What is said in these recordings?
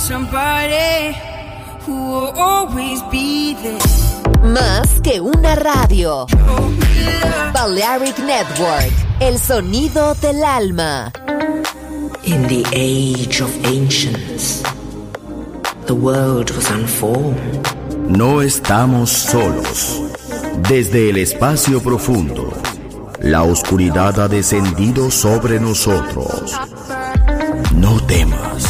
somebody who will always be there. Más que una radio. Balearic Network, el sonido del alma. In the age of ancients, the world was unformed. No estamos solos. Desde el espacio profundo, la oscuridad ha descendido sobre nosotros. No temas.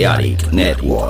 Balearic Network.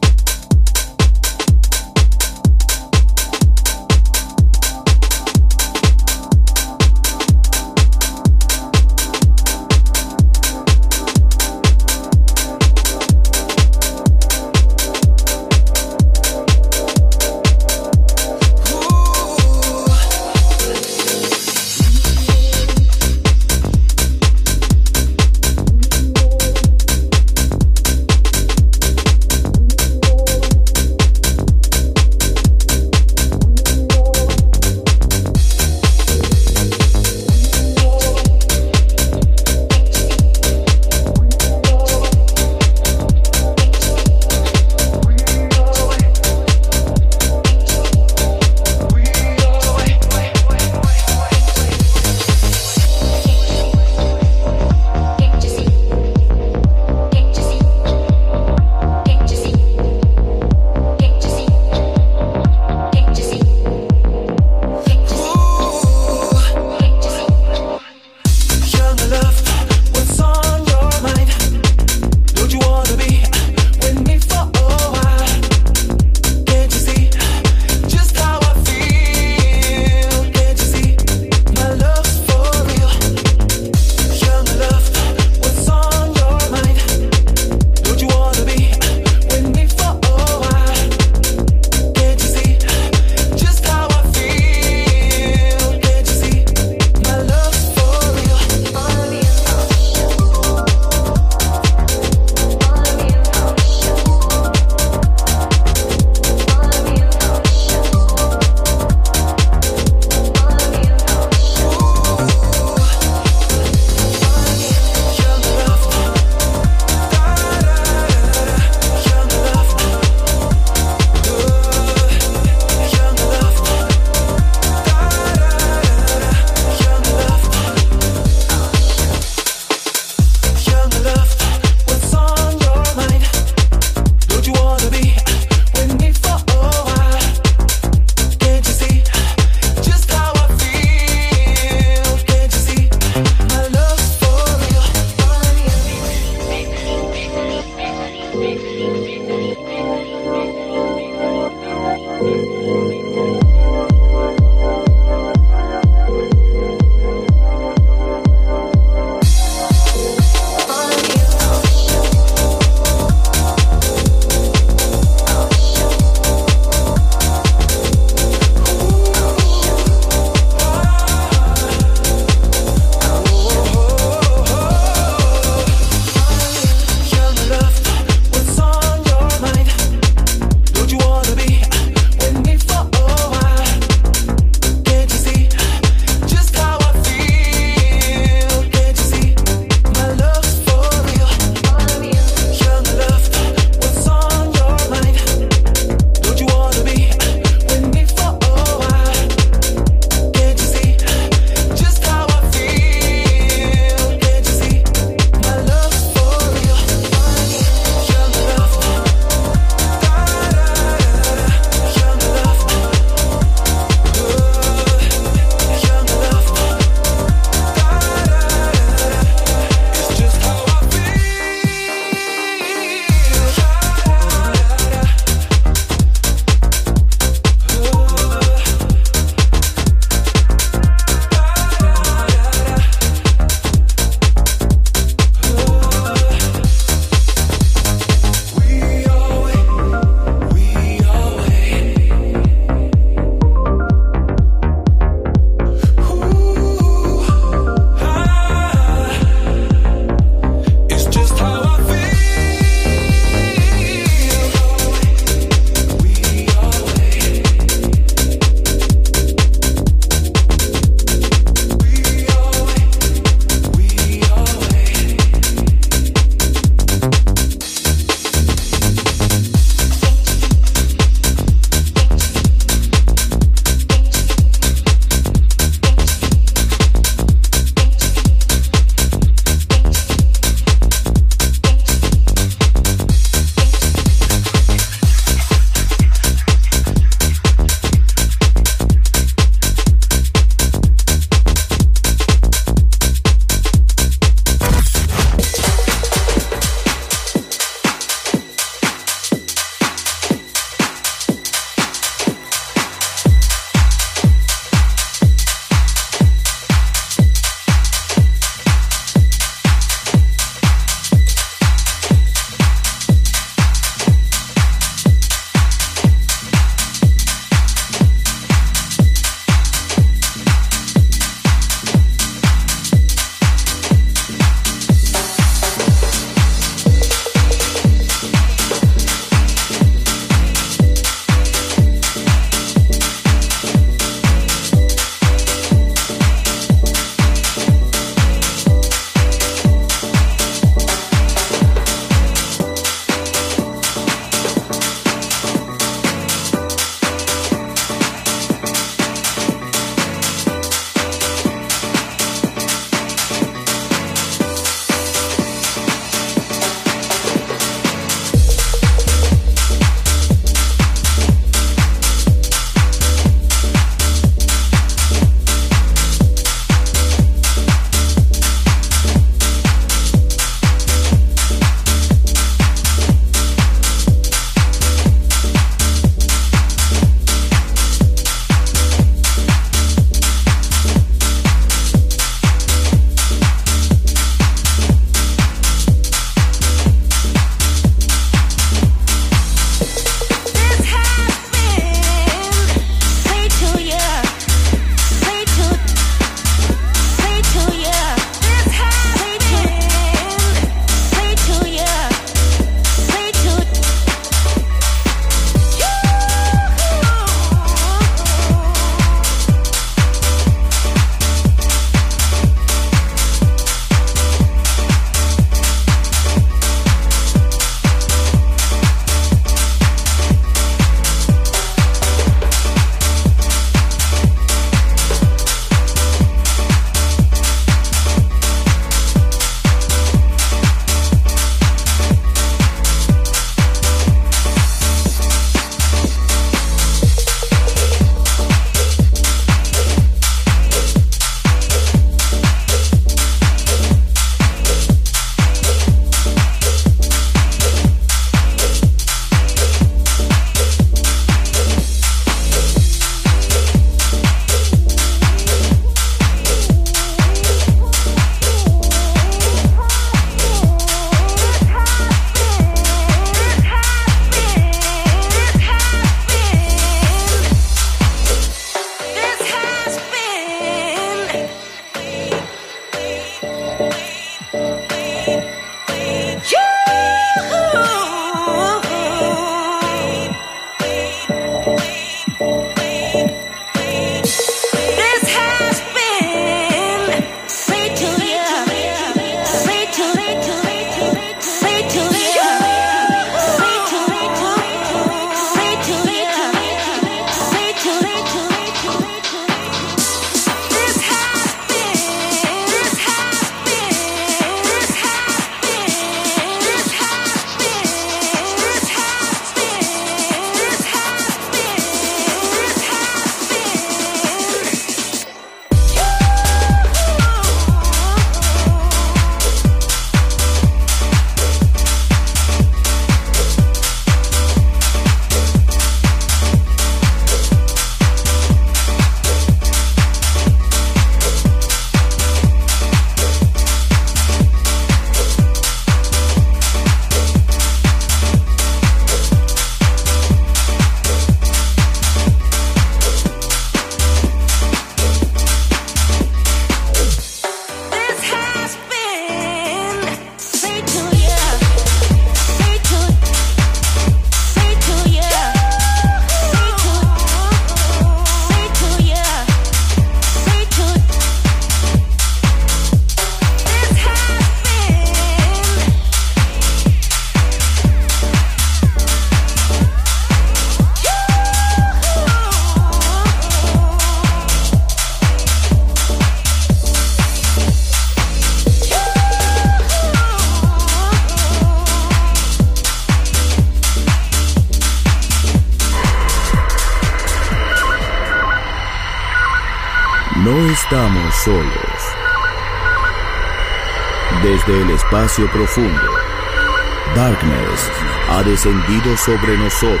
Darkness ha descendido sobre nosotros.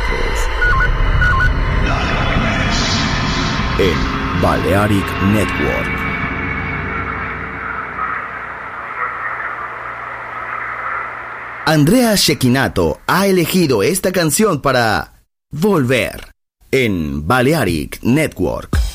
En Balearic Network. Andrea Shekinato ha elegido esta canción para Volver en Balearic Network.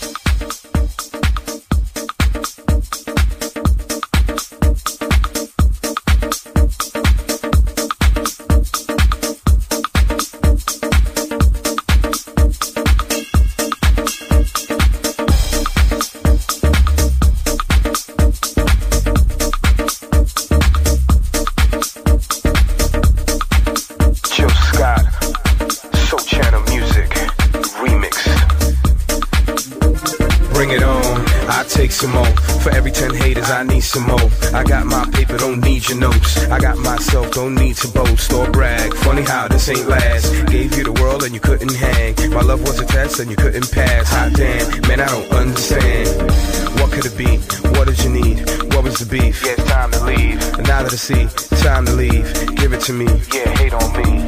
Some more. I got my paper, don't need your notes. I got myself, don't need to boast or brag. Funny how this ain't last. Gave you the world and you couldn't hang. My love was a test and you couldn't pass. Hot damn, man, I don't understand. What could it be? What did you need? What was the beef? Yeah, it's time to leave. And now that I see, time to leave. Give it to me. Yeah, hate on me.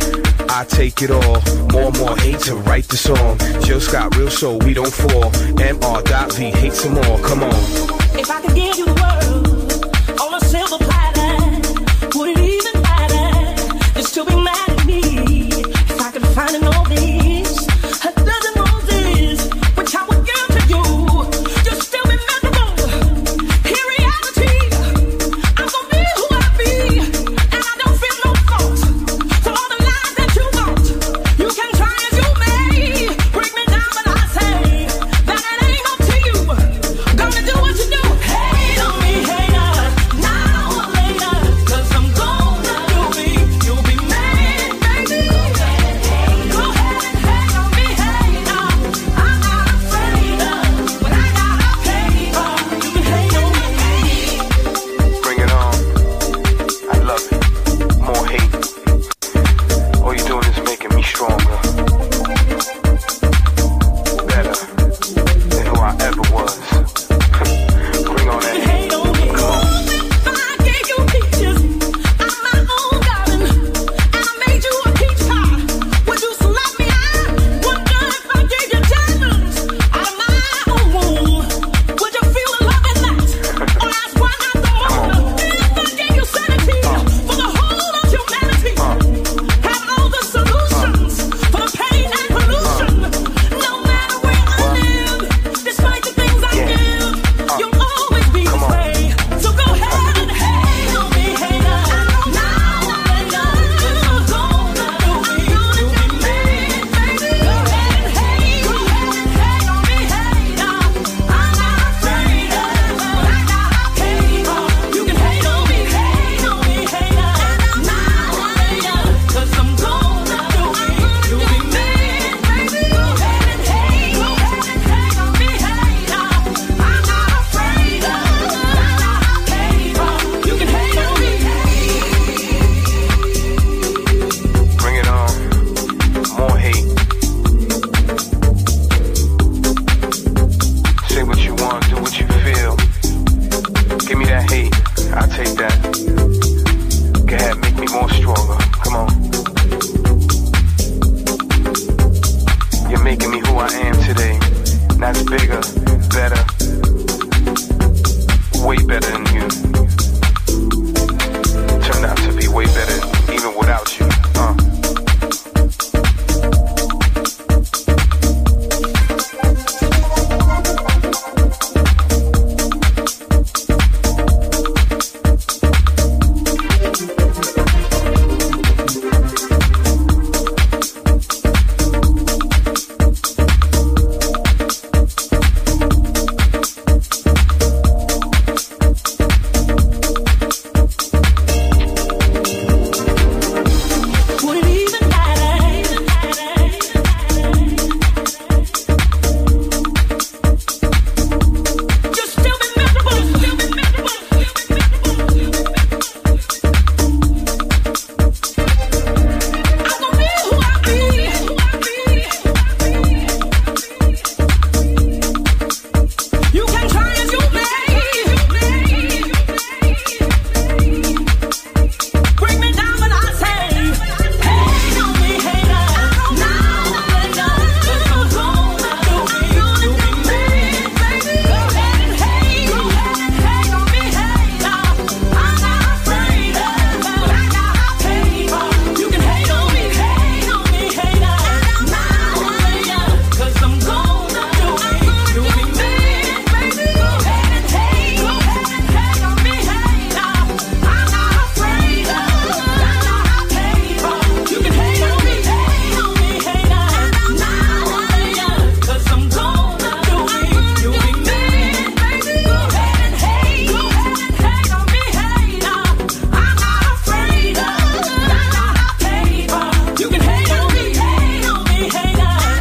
I take it all. More and more hate to write the song. Jill Scott, real soul, we don't fall. MR.V, hate some more. Come on. If I could give you way better